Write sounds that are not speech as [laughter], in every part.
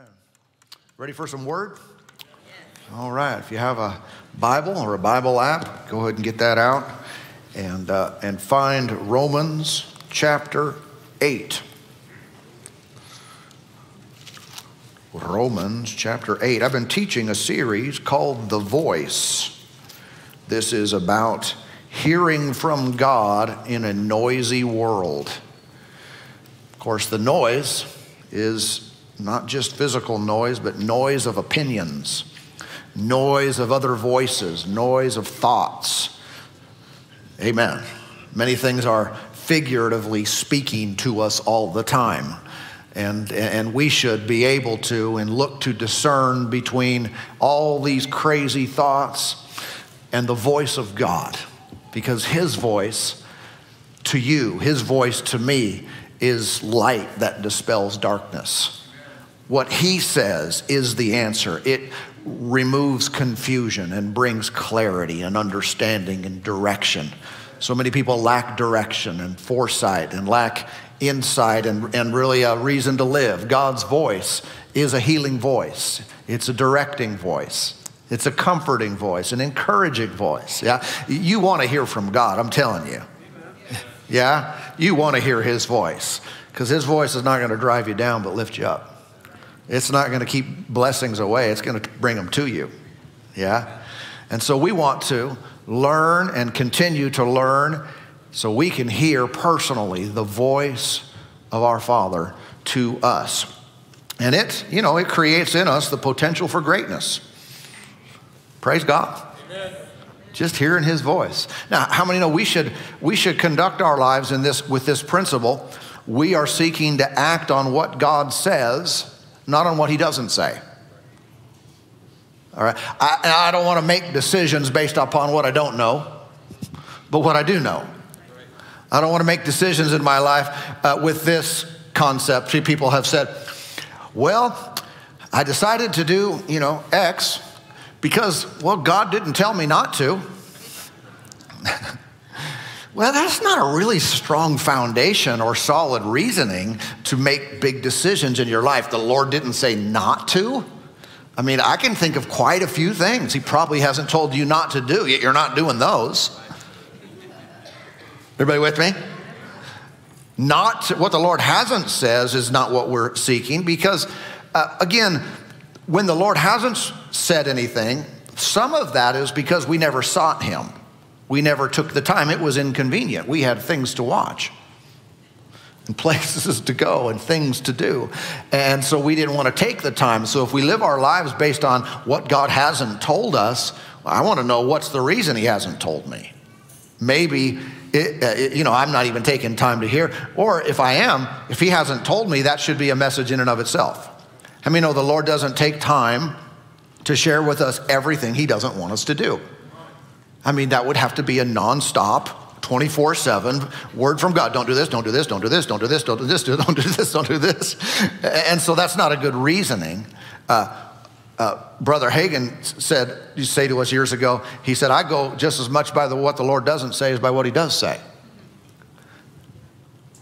Amen. Ready for some word? All right. If you have a Bible or a Bible app, go ahead and get that out and, uh, and find Romans chapter 8. Romans chapter 8. I've been teaching a series called The Voice. This is about hearing from God in a noisy world. Of course, the noise is not just physical noise, but noise of opinions, noise of other voices, noise of thoughts. Amen. Many things are figuratively speaking to us all the time. And, and we should be able to and look to discern between all these crazy thoughts and the voice of God. Because His voice to you, His voice to me, is light that dispels darkness. What he says is the answer. It removes confusion and brings clarity and understanding and direction. So many people lack direction and foresight and lack insight and, and really a reason to live. God's voice is a healing voice, it's a directing voice. It's a comforting voice, an encouraging voice. Yeah, you want to hear from God. I'm telling you. Yeah, you want to hear His voice because His voice is not going to drive you down, but lift you up. It's not going to keep blessings away, it's going to bring them to you. Yeah? And so we want to learn and continue to learn so we can hear personally the voice of our Father to us. And it, you know, it creates in us the potential for greatness. Praise God. Amen. Just hearing his voice. Now, how many know we should we should conduct our lives in this with this principle? We are seeking to act on what God says not on what he doesn't say. All right. I, I don't want to make decisions based upon what I don't know, but what I do know. I don't want to make decisions in my life uh, with this concept. People have said, well, I decided to do, you know, X because, well, God didn't tell me not to. Well, that's not a really strong foundation or solid reasoning to make big decisions in your life. The Lord didn't say not to. I mean, I can think of quite a few things He probably hasn't told you not to do, yet you're not doing those. Everybody with me? Not what the Lord hasn't says is not what we're seeking because, uh, again, when the Lord hasn't said anything, some of that is because we never sought Him. We never took the time. It was inconvenient. We had things to watch and [laughs] places to go and things to do. And so we didn't want to take the time. So if we live our lives based on what God hasn't told us, I want to know what's the reason He hasn't told me. Maybe, it, uh, it, you know, I'm not even taking time to hear. Or if I am, if He hasn't told me, that should be a message in and of itself. How many know the Lord doesn't take time to share with us everything He doesn't want us to do? I mean, that would have to be a nonstop, 24 7 word from God. Don't do this, don't do this, don't do this, don't do this, don't do this, [laughs] don't do this, don't do this. And so that's not a good reasoning. Uh, uh, Brother Hagin said, you say to us years ago, he said, I go just as much by the, what the Lord doesn't say as by what he does say.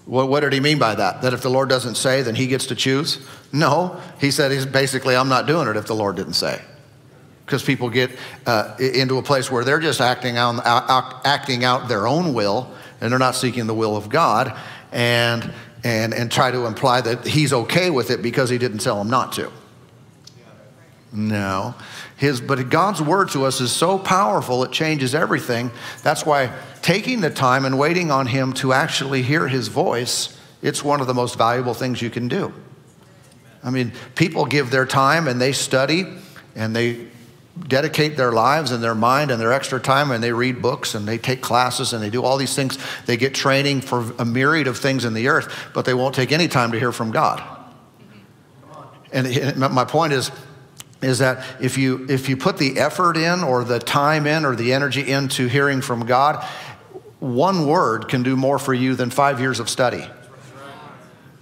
What, what did he mean by that? That if the Lord doesn't say, then he gets to choose? No. He said, he's basically, I'm not doing it if the Lord didn't say because people get uh, into a place where they're just acting out, acting out their own will and they're not seeking the will of God and, and, and try to imply that he's okay with it because he didn't tell them not to. No. His, but God's word to us is so powerful, it changes everything. That's why taking the time and waiting on Him to actually hear His voice, it's one of the most valuable things you can do. I mean, people give their time and they study and they dedicate their lives and their mind and their extra time and they read books and they take classes and they do all these things. They get training for a myriad of things in the earth, but they won't take any time to hear from God. And my point is, is that if you if you put the effort in or the time in or the energy into hearing from God, one word can do more for you than five years of study.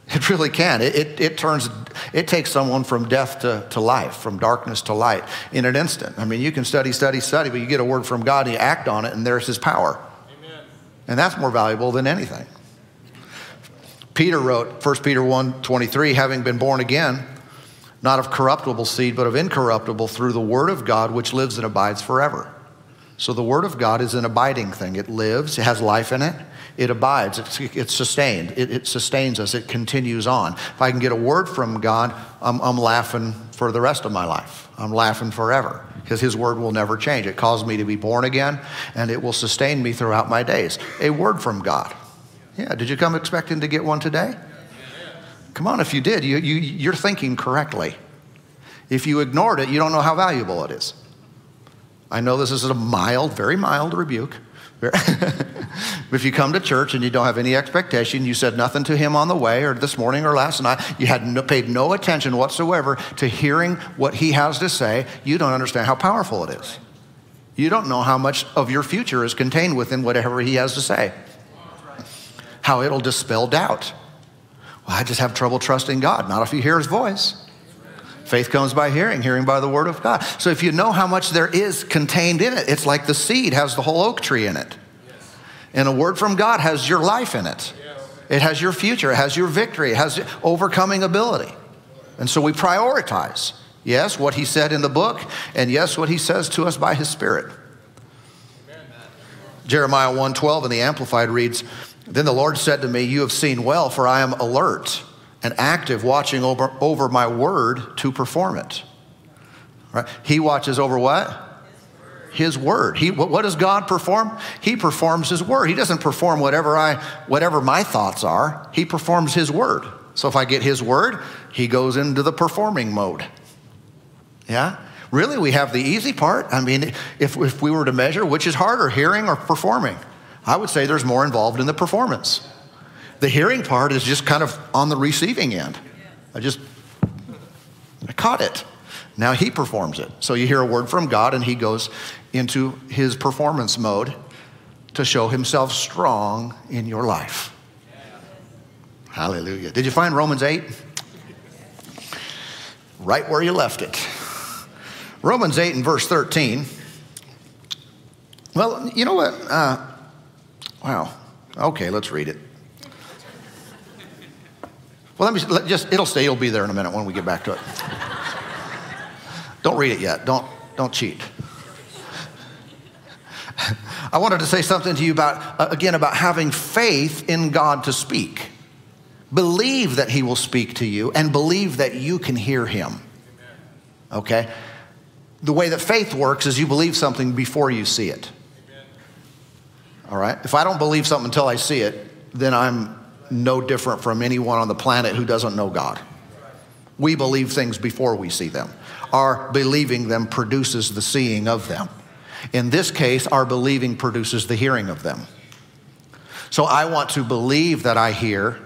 It really can. It, it, it, turns, it takes someone from death to, to life, from darkness to light in an instant. I mean, you can study, study, study, but you get a word from God and you act on it, and there's his power. Amen. And that's more valuable than anything. Peter wrote, 1 Peter 1 23, having been born again, not of corruptible seed, but of incorruptible through the word of God, which lives and abides forever. So the word of God is an abiding thing. It lives, it has life in it, it abides, it's, it's sustained, it, it, sustains us, it continues on. If I can get a word from God, I'm, I'm laughing for the rest of my life. I'm laughing forever because his word will never change. It caused me to be born again and it will sustain me throughout my days. A word from God. Yeah, did you come expecting to get one today? Come on, if you did, you, you, you're thinking correctly. If you ignored it, you don't know how valuable it is. I know this is a mild, very mild rebuke. [laughs] if you come to church and you don't have any expectation, you said nothing to him on the way or this morning or last night, you had no, paid no attention whatsoever to hearing what he has to say, you don't understand how powerful it is. You don't know how much of your future is contained within whatever he has to say, how it'll dispel doubt. Well, I just have trouble trusting God. Not if you hear his voice. Faith comes by hearing, hearing by the word of God. So if you know how much there is contained in it, it's like the seed has the whole oak tree in it. And a word from God has your life in it. It has your future, it has your victory, it has overcoming ability. And so we prioritize, yes, what he said in the book, and yes, what he says to us by his spirit. Jeremiah 1:12 in the amplified reads, then the Lord said to me, You have seen well, for I am alert and active, watching over, over my word to perform it. Right? He watches over what? His word. He, what, does God perform? He performs His word. He doesn't perform whatever I, whatever my thoughts are. He performs His word. So if I get His word, He goes into the performing mode. Yeah. Really, we have the easy part. I mean, if, if we were to measure which is harder, hearing or performing, I would say there's more involved in the performance. The hearing part is just kind of on the receiving end. I just I caught it. Now he performs it. So you hear a word from God and he goes into his performance mode to show himself strong in your life. Hallelujah. Did you find Romans 8? Right where you left it. Romans 8 and verse 13. Well, you know what? Uh, Wow. Okay, let's read it. Well, let me let just, it'll stay, it'll be there in a minute when we get back to it. don't read it yet. Don't, don't cheat. I wanted to say something to you about, uh, again, about having faith in God to speak. Believe that He will speak to you and believe that you can hear Him. Okay? The way that faith works is you believe something before you see it. All right? If I don't believe something until I see it, then I'm no different from anyone on the planet who doesn't know God. We believe things before we see them. Our believing them produces the seeing of them. In this case, our believing produces the hearing of them. So I want to believe that I hear,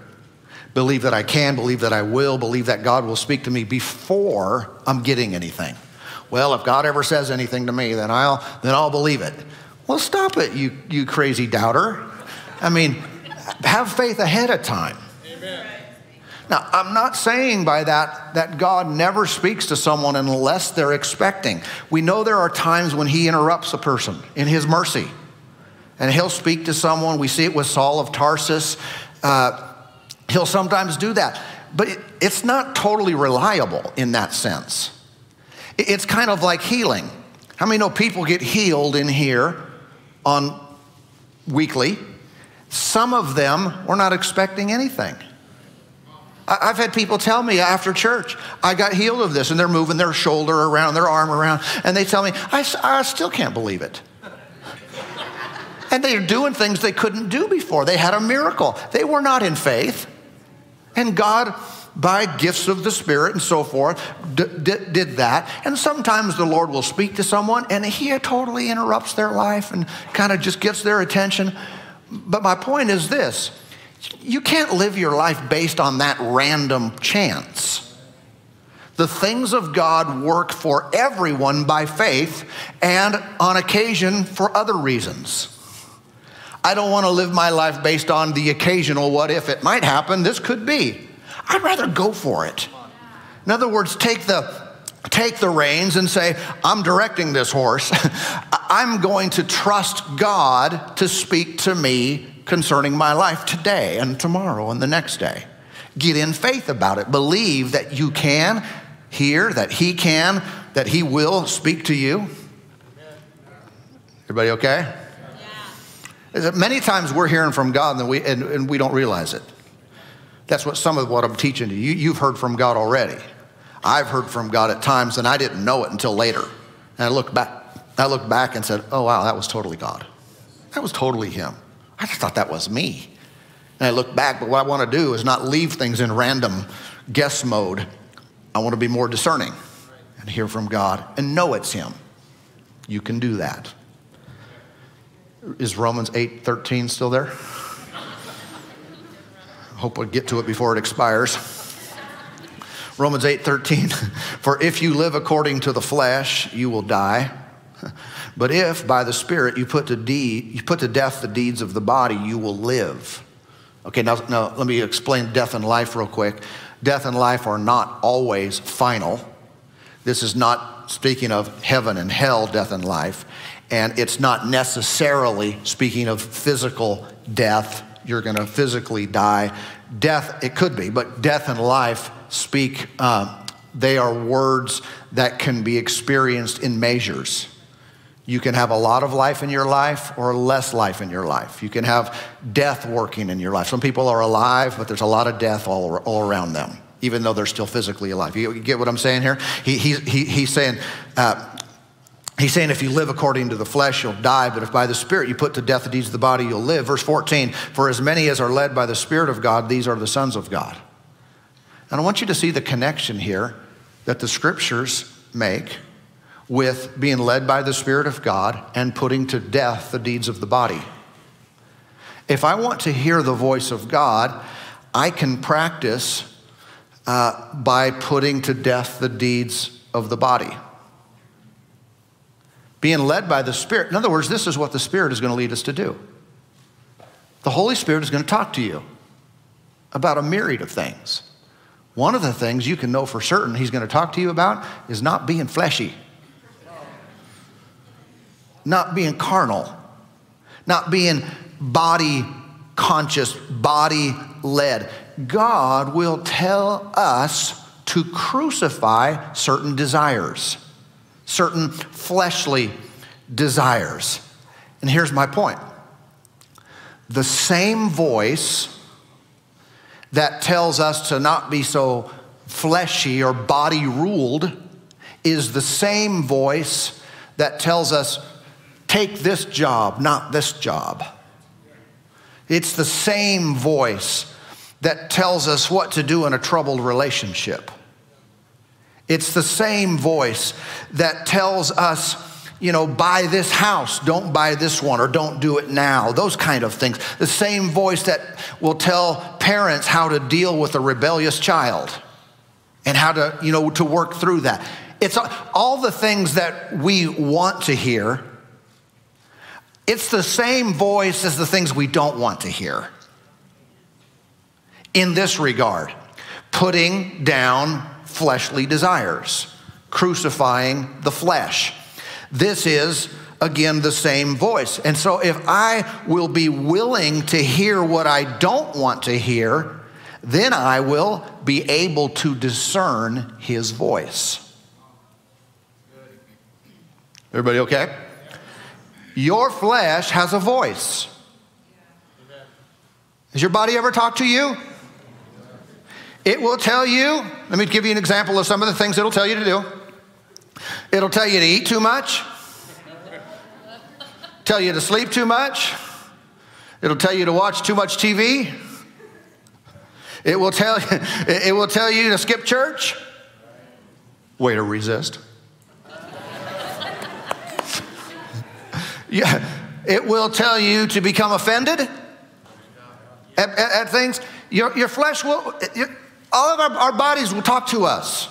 believe that I can, believe that I will, believe that God will speak to me before I'm getting anything. Well, if God ever says anything to me, then I'll then I'll believe it. Well, stop it, you, you crazy doubter. I mean, have faith ahead of time. Amen. Now, I'm not saying by that that God never speaks to someone unless they're expecting. We know there are times when He interrupts a person in His mercy, and He'll speak to someone. We see it with Saul of Tarsus. Uh, he'll sometimes do that, but it, it's not totally reliable in that sense. It's kind of like healing. How many know people get healed in here on weekly. Some of them were not expecting anything. I've had people tell me after church, I got healed of this, and they're moving their shoulder around, their arm around, and they tell me, I, I still can't believe it. and they're doing things they couldn't do before. They had a miracle. They were not in faith. And God by gifts of the Spirit and so forth, d- d- did that. And sometimes the Lord will speak to someone and He totally interrupts their life and kind of just gets their attention. But my point is this you can't live your life based on that random chance. The things of God work for everyone by faith and on occasion for other reasons. I don't want to live my life based on the occasional what if it might happen, this could be. I'd rather go for it. In other words, take the take the reins and say, I'm directing this horse. [laughs] I'm going to trust God to speak to me concerning my life today and tomorrow and the next day. Get in faith about it. Believe that you can hear, that He can, that He will speak to you? Everybody okay? Yeah. Many times we're hearing from God and we, and, and we don't realize it. That's what some of what I'm teaching to you. You've heard from God already. I've heard from God at times and I didn't know it until later. And I looked back, I looked back and said, oh wow, that was totally God. That was totally Him. I just thought that was me. And I look back, but what I want to do is not leave things in random guess mode. I want to be more discerning and hear from God and know it's Him. You can do that. Is Romans 8 13 still there? Hope we get to it before it expires. Romans 8:13 [laughs] For if you live according to the flesh, you will die. [laughs] But if by the Spirit you put to, deed, you put to death the deeds of the body, you will live. Okay, now, now let me explain death and life real quick. Death and life are not always final. This is not speaking of heaven and hell, death and life. And it's not necessarily speaking of physical death. You're going to physically die. Death, it could be, but death and life speak, uh, they are words that can be experienced in measures. You can have a lot of life in your life or less life in your life. You can have death working in your life. Some people are alive, but there's a lot of death all, all around them, even though they're still physically alive. You, get what I'm saying here? He, he, he he's saying, uh, He's saying if you live according to the flesh, you'll die, but if by the Spirit you put to death the deeds of the body, you'll live. Verse 14, for as many as are led by the Spirit of God, these are the sons of God. And I want you to see the connection here that the scriptures make with being led by the Spirit of God and putting to death the deeds of the body. If I want to hear the voice of God, I can practice uh, by putting to death the deeds of the body. Being led by the Spirit. In other words, this is what the Spirit is going to lead us to do. The Holy Spirit is going to talk to you about a myriad of things. One of the things you can know for certain He's going to talk to you about is not being fleshy not being carnal, not being body conscious, body led. God will tell us to crucify certain desires, certain fleshly desires. And here's my point the same voice that tells us to not be so fleshy or body ruled is the same voice that tells us take this job, not this job. It's the same voice that tells us what to do in a troubled relationship. It's the same voice that tells us, you know, buy this house, don't buy this one, or don't do it now, those kind of things. The same voice that will tell parents how to deal with a rebellious child and how to, you know, to work through that. It's all the things that we want to hear it's the same voice as the things we don't want to hear. In this regard, putting down fleshly desires, crucifying the flesh. This is, again, the same voice. And so if I will be willing to hear what I don't want to hear, then I will be able to discern his voice. Everybody okay? Your flesh has a voice. Has your body ever talked to you? It will tell you, let me give you an example of some of the things it'll tell you to do. It'll tell you to eat too much, tell you to sleep too much, it'll tell you to watch too much TV. It will tell you, [laughs] it will tell you to skip church. Way to resist. Yeah, it will tell you to become offended at, at, at things. Your, your flesh will, your, all of our, our bodies will talk to us.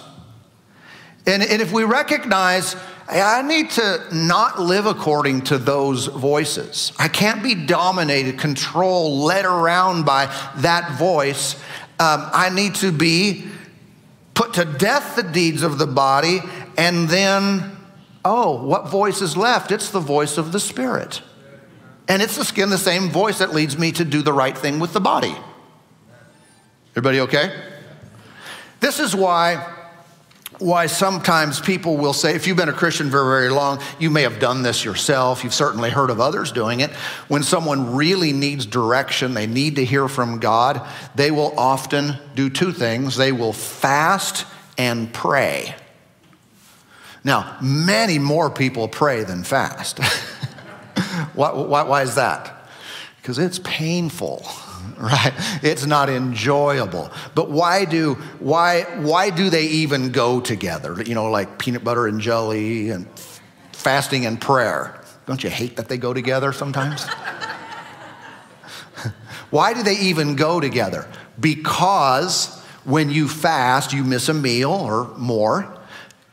And, and if we recognize, hey, I need to not live according to those voices, I can't be dominated, controlled, led around by that voice. Um, I need to be put to death the deeds of the body and then oh, what voice is left? It's the voice of the Spirit. And it's the same voice that leads me to do the right thing with the body. Everybody okay? This is why why sometimes people will say, if you've been a Christian very, very long, you may have done this yourself. You've certainly heard of others doing it. When someone really needs direction, they need to hear from God, they will often do two things they will fast and pray. Now, many more people pray than fast. [laughs] why, why, why is that? Because it's painful [laughs] right? It's not enjoyable. But why do why why do they even go together? You know, like peanut butter and jelly and fasting and prayer. Don't you hate that they go together sometimes? [laughs] why do they even go together? Because when you fast, you miss a meal or more.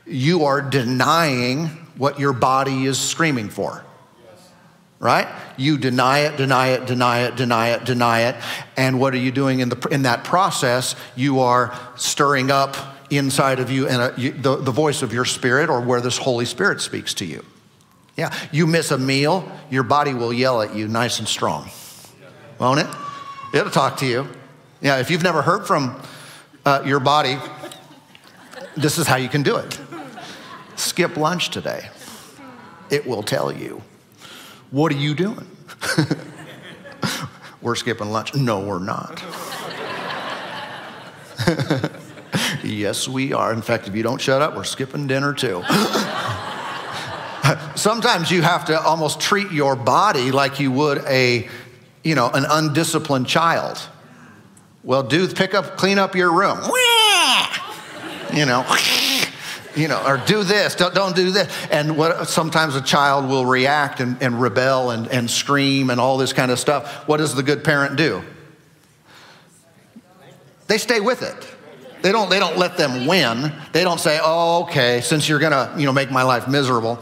You are denying what your body is screaming for right? You deny it, deny it, deny it, deny it, deny it. And what are you doing in, the, in that process? You are stirring up inside of you, and a, you, the, the voice of your spirit or where this Holy Spirit speaks to you. Yeah, you miss a meal, your body will yell at you nice and strong. Won't it? It'll talk to you. Yeah, if you've never heard from uh, your body, this is how you can do it. Skip lunch today. It will tell you. What are you doing? [laughs] we're skipping lunch. No, we're not. [laughs] yes, we are. In fact, if you don't shut up, we're skipping dinner too. [laughs] Sometimes you have to almost treat your body like you would a, you know, an undisciplined child. Well, do pick up, clean up your room. You know you know, or do this, don't, don't do this. And what sometimes a child will react and, and rebel and, and scream and all this kind of stuff. What does the good parent do? They stay with it. They don't, they don't let them win. They don't say, oh, okay, since you're gonna, you know, make my life miserable,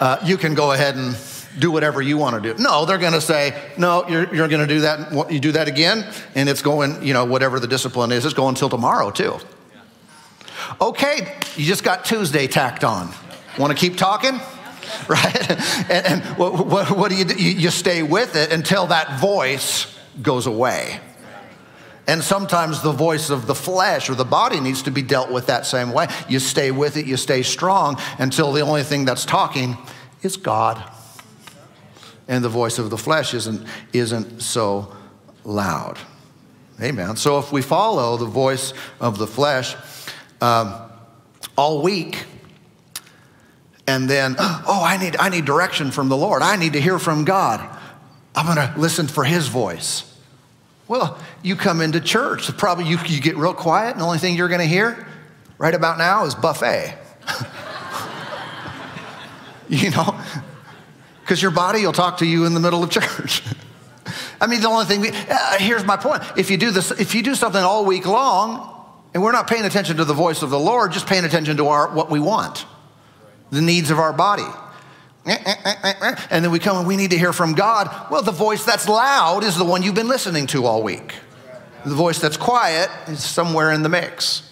uh, you can go ahead and do whatever you want to do. No, they're going to say, no, you're, you're going to do that. You do that again, and it's going, you know, whatever the discipline is, it's going until tomorrow, too. Okay, you just got Tuesday tacked on. Want to keep talking? [laughs] Right? And, and what, what, what, do you do? You stay with it until that voice goes away. And sometimes the voice of the flesh or the body needs to be dealt with that same way. You stay with it, you stay strong until the only thing that's talking is God. And the voice of the flesh isn't, isn't so loud. Amen. So if we follow the voice of the flesh, um, all week. And then, [gasps] oh, I need, I need direction from the Lord. I need to hear from God. I'm going to listen for his voice. Well, you come into church, probably you, you get real quiet, and the only thing you're going to hear right about now is buffet. [laughs] you know, because your body will talk to you in the middle of church. [laughs] I mean, the only thing, uh, here's my point. If you do this, if you do something all week long, and we're not paying attention to the voice of the Lord, just paying attention to our, what we want, the needs of our body. And then we come and we need to hear from God. Well, the voice that's loud is the one you've been listening to all week. The voice that's quiet is somewhere in the mix.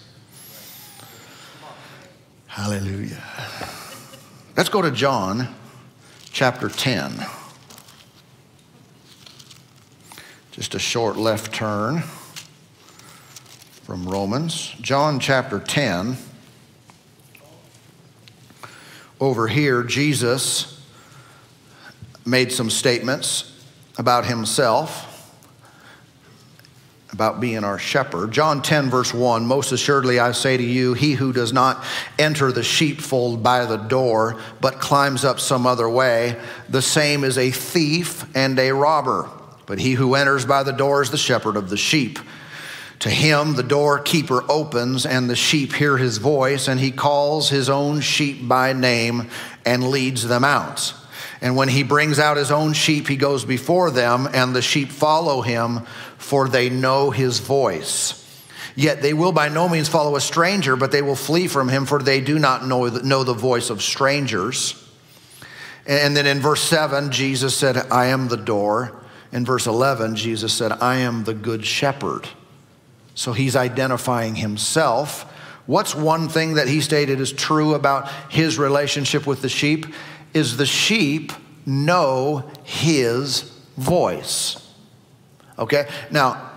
Hallelujah. Let's go to John chapter 10. Just a short left turn from Romans. John chapter 10. Over here, Jesus made some statements about himself, about being our shepherd. John 10, verse 1 Most assuredly I say to you, he who does not enter the sheepfold by the door, but climbs up some other way, the same is a thief and a robber. But he who enters by the door is the shepherd of the sheep. To him, the doorkeeper opens, and the sheep hear his voice, and he calls his own sheep by name and leads them out. And when he brings out his own sheep, he goes before them, and the sheep follow him, for they know his voice. Yet they will by no means follow a stranger, but they will flee from him, for they do not know the, know the voice of strangers. And then in verse 7, Jesus said, I am the door. In verse 11, Jesus said, I am the good shepherd. So he's identifying himself. What's one thing that he stated is true about his relationship with the sheep? Is the sheep know his voice. Okay? Now,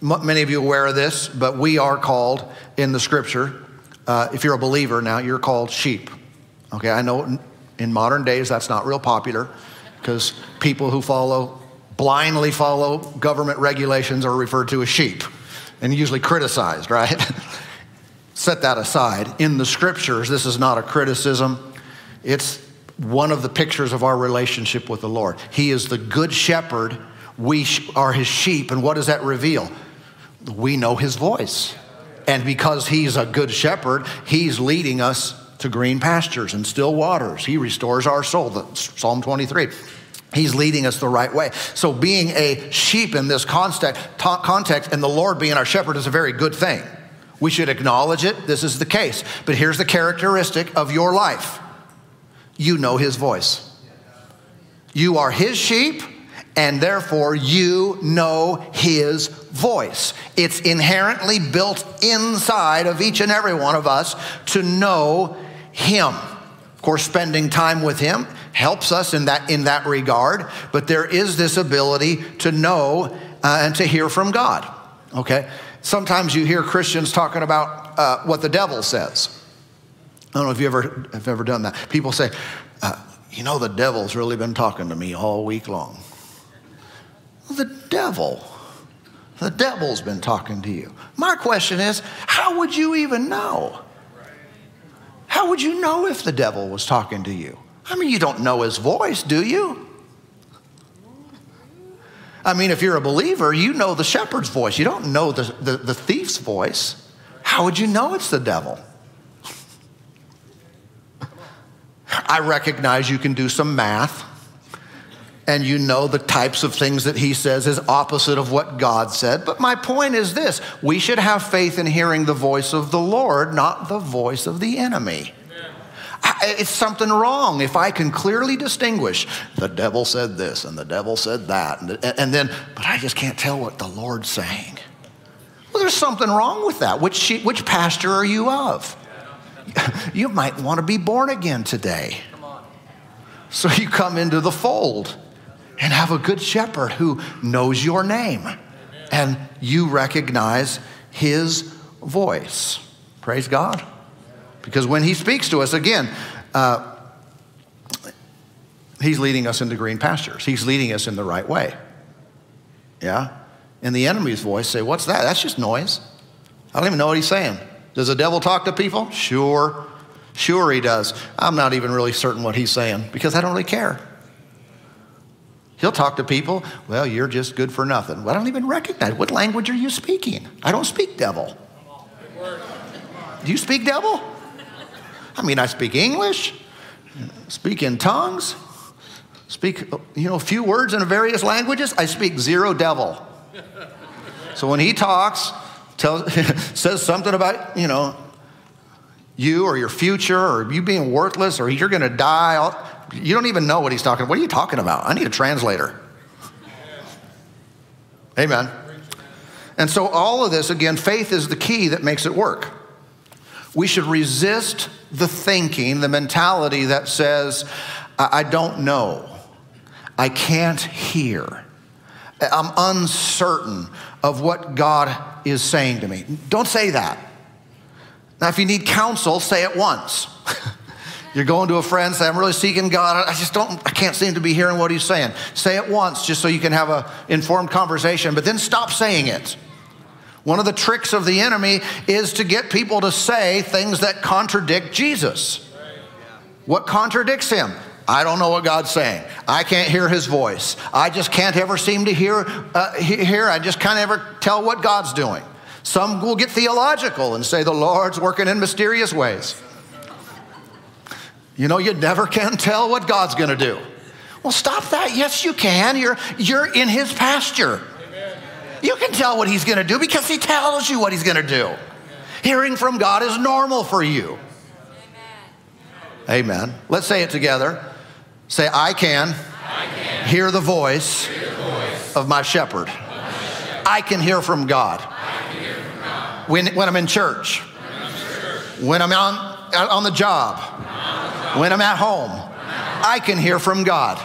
many of you are aware of this, but we are called in the scripture uh, if you're a believer now, you're called sheep. Okay, I know in modern days that's not real popular because people who follow, blindly follow government regulations are referred to as sheep and usually criticized, right? [laughs] Set that aside. In the scriptures, this is not a criticism, it's one of the pictures of our relationship with the Lord. He is the good shepherd. We are his sheep. And what does that reveal? We know his voice. And because he's a good shepherd, he's leading us to green pastures and still waters. He restores our soul. That's Psalm 23. He's leading us the right way. So, being a sheep in this context, context and the Lord being our shepherd is a very good thing. We should acknowledge it. This is the case. But here's the characteristic of your life you know his voice. You are his sheep, and therefore you know his voice. It's inherently built inside of each and every one of us to know him. Of course, spending time with him helps us in that, in that regard, but there is this ability to know uh, and to hear from God. Okay? Sometimes you hear Christians talking about uh, what the devil says. I don't know if you ever have ever done that. People say, uh, you know, the devil's really been talking to me all week long. The devil. The devil's been talking to you. My question is, how would you even know? How would you know if the devil was talking to you? I mean, you don't know his voice, do you? I mean, if you're a believer, you know the shepherd's voice. You don't know the, the, the thief's voice. How would you know it's the devil? I recognize you can do some math and you know the types of things that he says is opposite of what God said. But my point is this we should have faith in hearing the voice of the Lord, not the voice of the enemy it's something wrong if I can clearly distinguish the devil said this and the devil said that, and, and then, but I just can't tell what the Lord's saying. Well, there's something wrong with that. Which, which pastor are you of? [laughs] You might want to be born again today. So you come into the fold and have a good shepherd who knows your name and you recognize his voice. Praise God. Because when he speaks to us, again, uh, he's leading us into green pastures. He's leading us in the right way. Yeah? And the enemy's voice say, What's that? That's just noise. I don't even know what he's saying. Does the devil talk to people? Sure. Sure, he does. I'm not even really certain what he's saying because I don't really care. He'll talk to people, well, you're just good for nothing. Well, I don't even recognize. What language are you speaking? I don't speak devil. Do you speak devil? I mean, I speak English, speak in tongues, speak, you know, a few words in various languages. I speak zero devil. So when he talks, tells, [laughs] says something about, you know, you or your future or you being worthless or you're going to die, you don't even know what he's talking. What are you talking about? I need a translator. Amen. And so all of this, again, faith is the key that makes it work. We should resist the thinking, the mentality that says, I don't know, I can't hear, I'm uncertain of what God is saying to me. Don't say that. Now, if you need counsel, say it once. [laughs] You're going to a friend, say, I'm really seeking God. I just don't, I can't seem to be hearing what he's saying. Say it once just so you can have an informed conversation, but then stop saying it. One of the tricks of the enemy is to get people to say things that contradict Jesus. What contradicts him? I don't know what God's saying. I can't hear his voice. I just can't ever seem to hear, uh, hear. I just can't ever tell what God's doing. Some will get theological and say the Lord's working in mysterious ways. You know, you never can tell what God's going to do. Well, stop that. Yes, you can. You're, you're in his pasture. You can tell what he's going to do because he tells you what he's going to do. Hearing from God is normal for you. Amen. Amen. Let's say it together. Say, I can, I can hear, the voice, hear the voice of my shepherd. Of my shepherd. I can hear from God. Hear from God. When, when I'm in church, when I'm, church. When I'm on, on the job, on the job. when I'm at home, I can hear from God.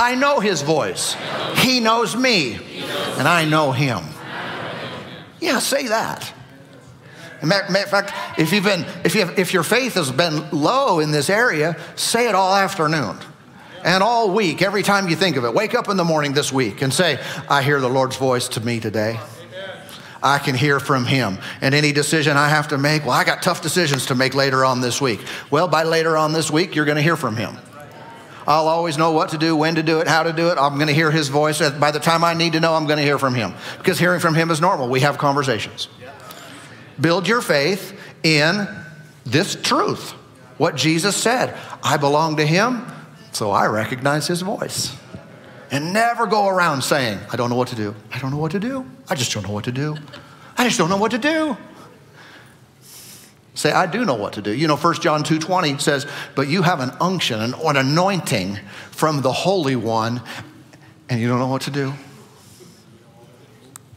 I know his voice. He knows me and I know him. Yeah, say that. Matter of fact, if, you've been, if, you have, if your faith has been low in this area, say it all afternoon and all week, every time you think of it. Wake up in the morning this week and say, I hear the Lord's voice to me today. I can hear from him. And any decision I have to make, well, I got tough decisions to make later on this week. Well, by later on this week, you're going to hear from him. I'll always know what to do, when to do it, how to do it. I'm going to hear his voice. By the time I need to know, I'm going to hear from him. Because hearing from him is normal. We have conversations. Build your faith in this truth. What Jesus said I belong to him, so I recognize his voice. And never go around saying, I don't know what to do. I don't know what to do. I just don't know what to do. I just don't know what to do. Say, I do know what to do. You know, 1 John 2.20 says, but you have an unction, an, an anointing from the Holy One, and you don't know what to do.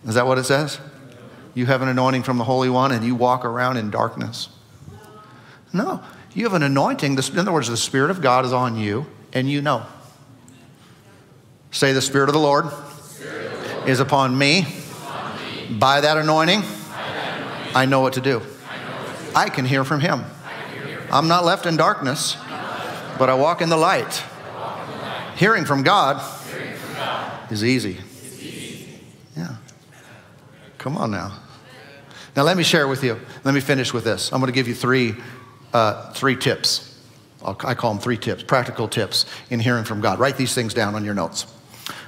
Is that what it says? You have an anointing from the Holy One and you walk around in darkness. No, you have an anointing. In other words, the Spirit of God is on you and you know. Say, the Spirit of the Lord, Spirit of the Lord is upon me. upon me. By, that By that anointing, I know what to do. I, can hear from Him. I'm not left in darkness, but I walk in the light. Hearing, from God, is easy. Yeah. Come on now. Now, let me share with you. Let me finish with this. I'm going to give you three, uh, three tips. I call them three tips, practical tips in hearing from God. Write these things down on your notes.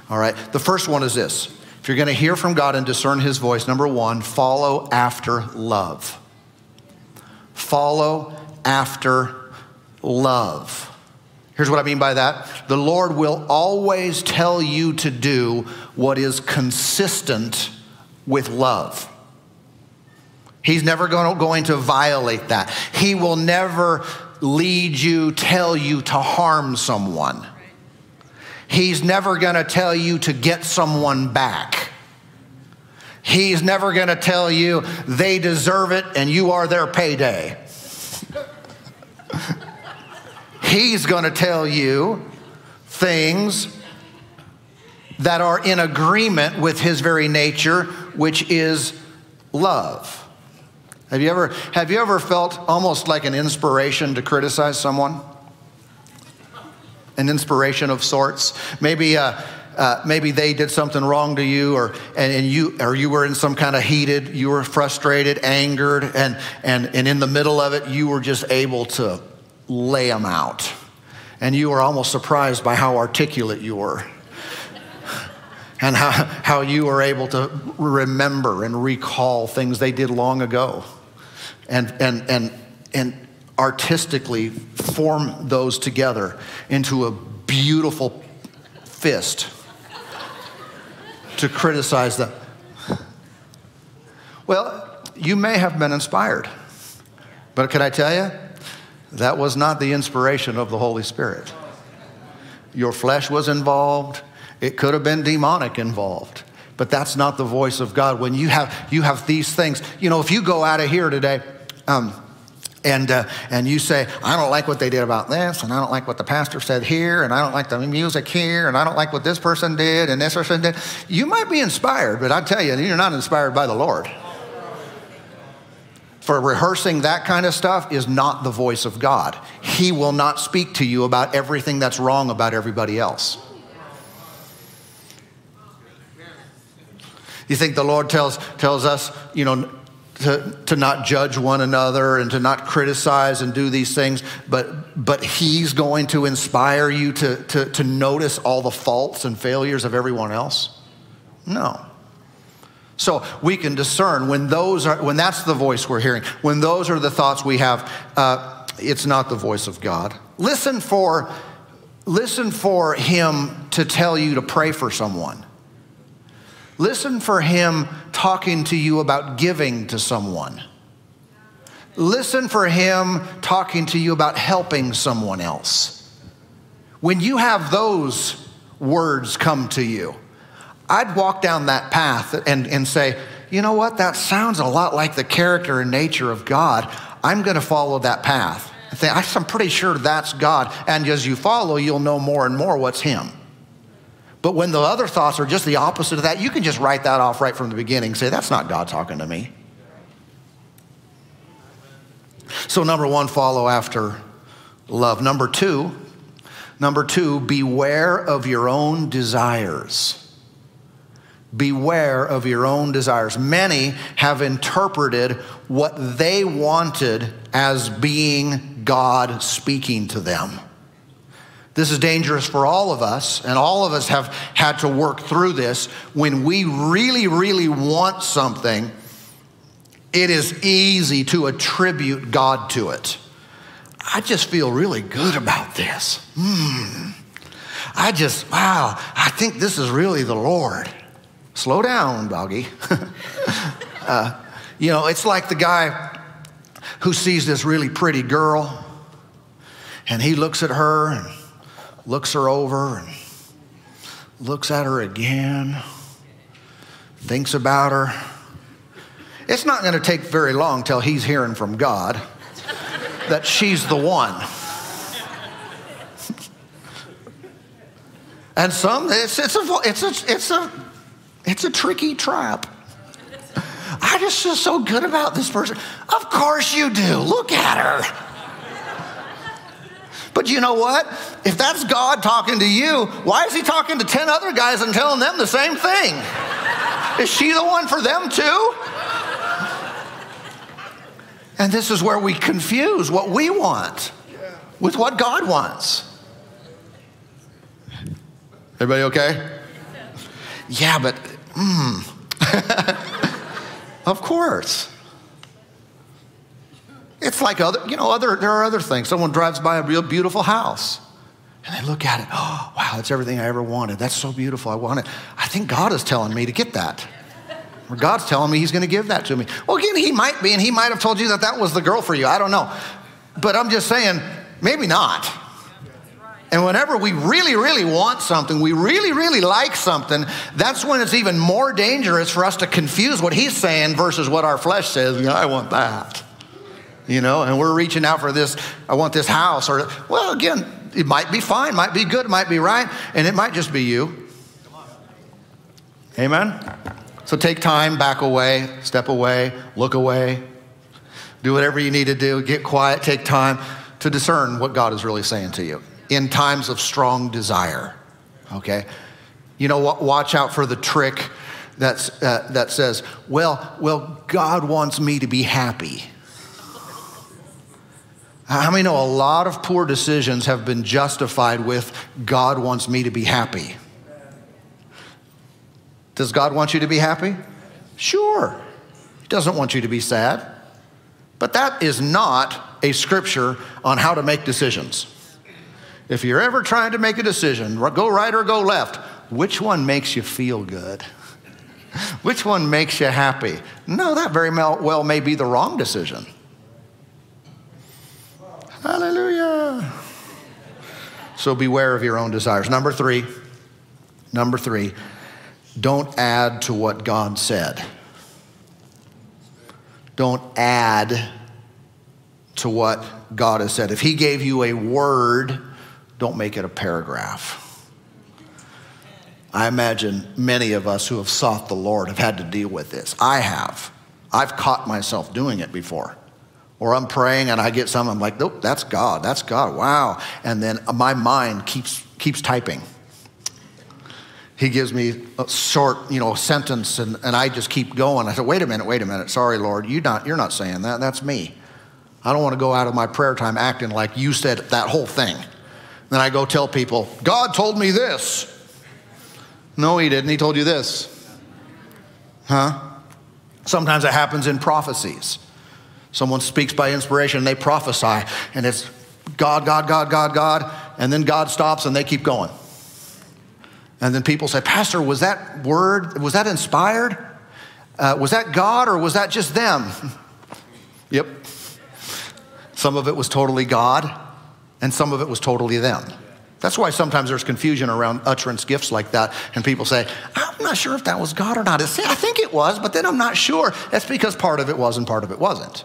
All right. The first one is this if you're going to hear from God and discern his voice, number one, follow after love. Follow after love. Here's what I mean by that the Lord will always tell you to do what is consistent with love. He's never going to violate that. He will never lead you, tell you to harm someone. He's never going to tell you to get someone back. He's never going to tell you they deserve it and you are their payday. He's going to tell you things that are in agreement with his very nature, which is love. Have you ever, have you ever felt almost like an inspiration to criticize someone? An inspiration of sorts? Maybe, uh, uh, maybe they did something wrong to you, or and, and, you or you were in some kind of heated, you were frustrated, angered, and and and in the middle of it, you were just able to lay them out, and you were almost surprised by how articulate you were. [laughs] And how, how you were able to remember and recall things they did long ago. And, and, and, and artistically form those together into a beautiful fist to criticize them. Well, you may have been inspired, but can I tell you, that was not the inspiration of the Holy Spirit. Your flesh was involved, it could have been demonic involved but that's not the voice of God. When you have you have these things, you know, if you go out of here today, um, and uh, and you say, I don't like what they did about this, and I don't like what the pastor said here, and I don't like the music here, and I don't like what this person did, and this person did. You might be inspired, but I tell you, you're not inspired by the Lord. For rehearsing that kind of stuff is not the voice of God. He will not speak to you about everything that's wrong about everybody else. You think the Lord tells, tells us, you know, to, to not judge one another and to not criticize and do these things, but, but He's going to inspire you to, to, to notice all the faults and failures of everyone else? No. So we can discern when those are when that's the voice we're hearing, when those are the thoughts we have, uh, it's not the voice of God. Listen for listen for him to tell you to pray for someone. Listen for him talking to you about giving to someone. Listen for him talking to you about helping someone else. When you have those words come to you, I'd walk down that path and, and say, you know what, that sounds a lot like the character and nature of God. I'm going to follow that path. I'm pretty sure that's God. And as you follow, you'll know more and more what's Him. But when the other thoughts are just the opposite of that, you can just write that off right from the beginning. Say, that's not God talking to me. So, number one, follow after love. Number two, number two, beware of your own desires. Beware of your own desires. Many have interpreted what they wanted as being God speaking to them. This is dangerous for all of us, and all of us have had to work through this. When we really, really want something, it is easy to attribute God to it. I just feel really good about this. Hmm. I just, wow, I think this is really the Lord. Slow down, doggy. [laughs] uh, you know, it's like the guy who sees this really pretty girl and he looks at her and looks her over and looks at her again, thinks about her. It's not going to take very long till he's hearing from God that she's the one. [laughs] and some, it's, it's, a, it's, a, it's, a, it's a tricky trap. I just feel so good about this person. Of course you do. Look at her. But you know what? If that's God talking to you, why is he talking to 10 other guys and telling them the same thing? Is she the one for them too? And this is where we confuse what we want with what God wants. Everybody okay? Yeah, but, mm. [laughs] of course. It's like other, you know, other, there are other things. Someone drives by a real beautiful house and they look at it. Oh, wow, that's everything I ever wanted. That's so beautiful. I want it. I think God is telling me to get that. Or God's telling me He's going to give that to me. Well, again, He might be, and He might have told you that that was the girl for you. I don't know. But I'm just saying, maybe not. And whenever we really, really want something, we really, really like something, that's when it's even more dangerous for us to confuse what He's saying versus what our flesh says. I want that you know, and we're reaching out for this, I want this house, or, well, again, it might be fine, might be good, might be right, and it might just be you. Amen? So take time, back away, step away, look away, do whatever you need to do, get quiet, take time to discern what God is really saying to you in times of strong desire. Okay? You know what? Watch out for the trick that's, uh, that says, well, well, God wants me to be happy. How many know a lot of poor decisions have been justified with God wants me to be happy? Does God want you to be happy? Sure. He doesn't want you to be sad. But that is not a scripture on how to make decisions. If you're ever trying to make a decision, go right or go left, which one makes you feel good? [laughs] Which one makes you happy? No, that very well may be the wrong decision. Hallelujah. So beware of your own desires. Number three, number three, don't add to what God said. Don't add to what God has said. If He gave you a word, don't make it a paragraph. I imagine many of us who have sought the Lord have had to deal with this. I have. I've caught myself doing it before. Or I'm praying and I get something, I'm like, nope, that's God, that's God, wow. And then my mind keeps, keeps typing. He gives me a short, you know, sentence and, and I just keep going. I said, wait a minute, wait a minute. Sorry, Lord, you not, you're not saying that. That's me. I don't want to go out of my prayer time acting like you said that whole thing. Then I go tell people, God told me this. No, he didn't. He told you this. Huh? Sometimes it happens in prophecies. Someone speaks by inspiration and they prophesy, and it's God, God, God, God, God, and then God stops and they keep going. And then people say, Pastor, was that word, was that inspired? Uh, was that God or was that just them? [laughs] yep. Some of it was totally God, and some of it was totally them. That's why sometimes there's confusion around utterance gifts like that, and people say, I'm not sure if that was God or not. I think it was, but then I'm not sure. That's because part of it was and part of it wasn't.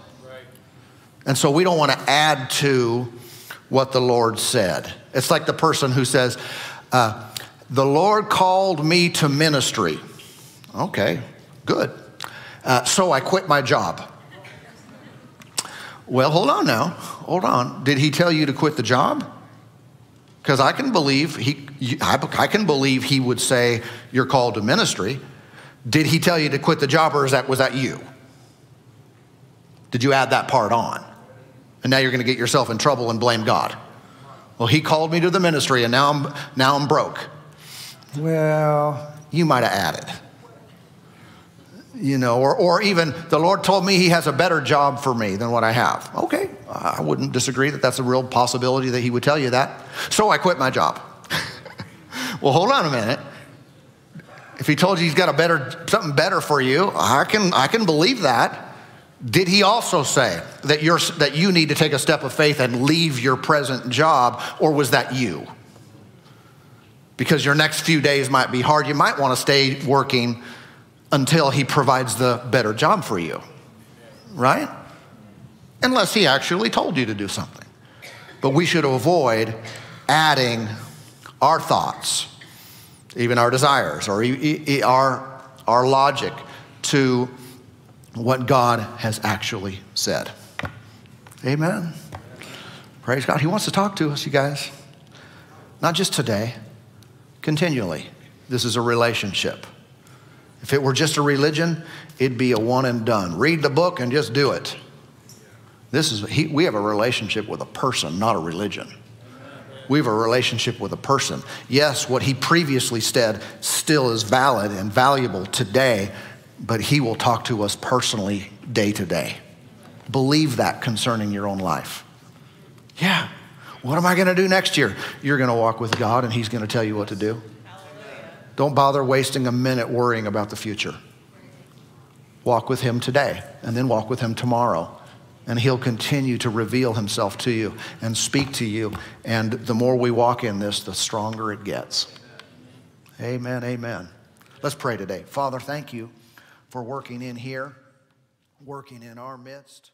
And so we don't want to add to what the Lord said. It's like the person who says, uh, The Lord called me to ministry. Okay, good. Uh, so I quit my job. Well, hold on now. Hold on. Did he tell you to quit the job? Because I can believe he, I can believe he would say you're called to ministry. Did he tell you to quit the job, or that was that you? Did you add that part on? And now you're going to get yourself in trouble and blame God. Well, he called me to the ministry, and now I'm now I'm broke. Well, you might have added you know, or, or even the Lord told me He has a better job for me than what I have. Okay, I wouldn't disagree that that's a real possibility that He would tell you that. So I quit my job. [laughs] well, hold on a minute. If He told you He's got a better, something better for you, I can, I can believe that. Did He also say that, you're, that you need to take a step of faith and leave your present job, or was that you? Because your next few days might be hard. You might want to stay working until he provides the better job for you, right? Unless he actually told you to do something. But we should avoid adding our thoughts, even our desires, or our, our logic to what God has actually said. Amen. Praise God. He wants to talk to us, you guys. Not just today, continually. This is a relationship. If it were just a religion, it'd be a one and done. Read the book and just do it. This is, he, we have a relationship with a person, not a religion. We have a relationship with a person. Yes, what he previously said still is valid and valuable today, but he will talk to us personally day to day. Believe that concerning your own life. Yeah. What am I going to do next year? You're going to walk with God and he's going to tell you what to do. Don't bother wasting a minute worrying about the future. Walk with Him today and then walk with Him tomorrow. And He'll continue to reveal Himself to you and speak to you. And the more we walk in this, the stronger it gets. Amen, amen. Let's pray today. Father, thank you for working in here, working in our midst.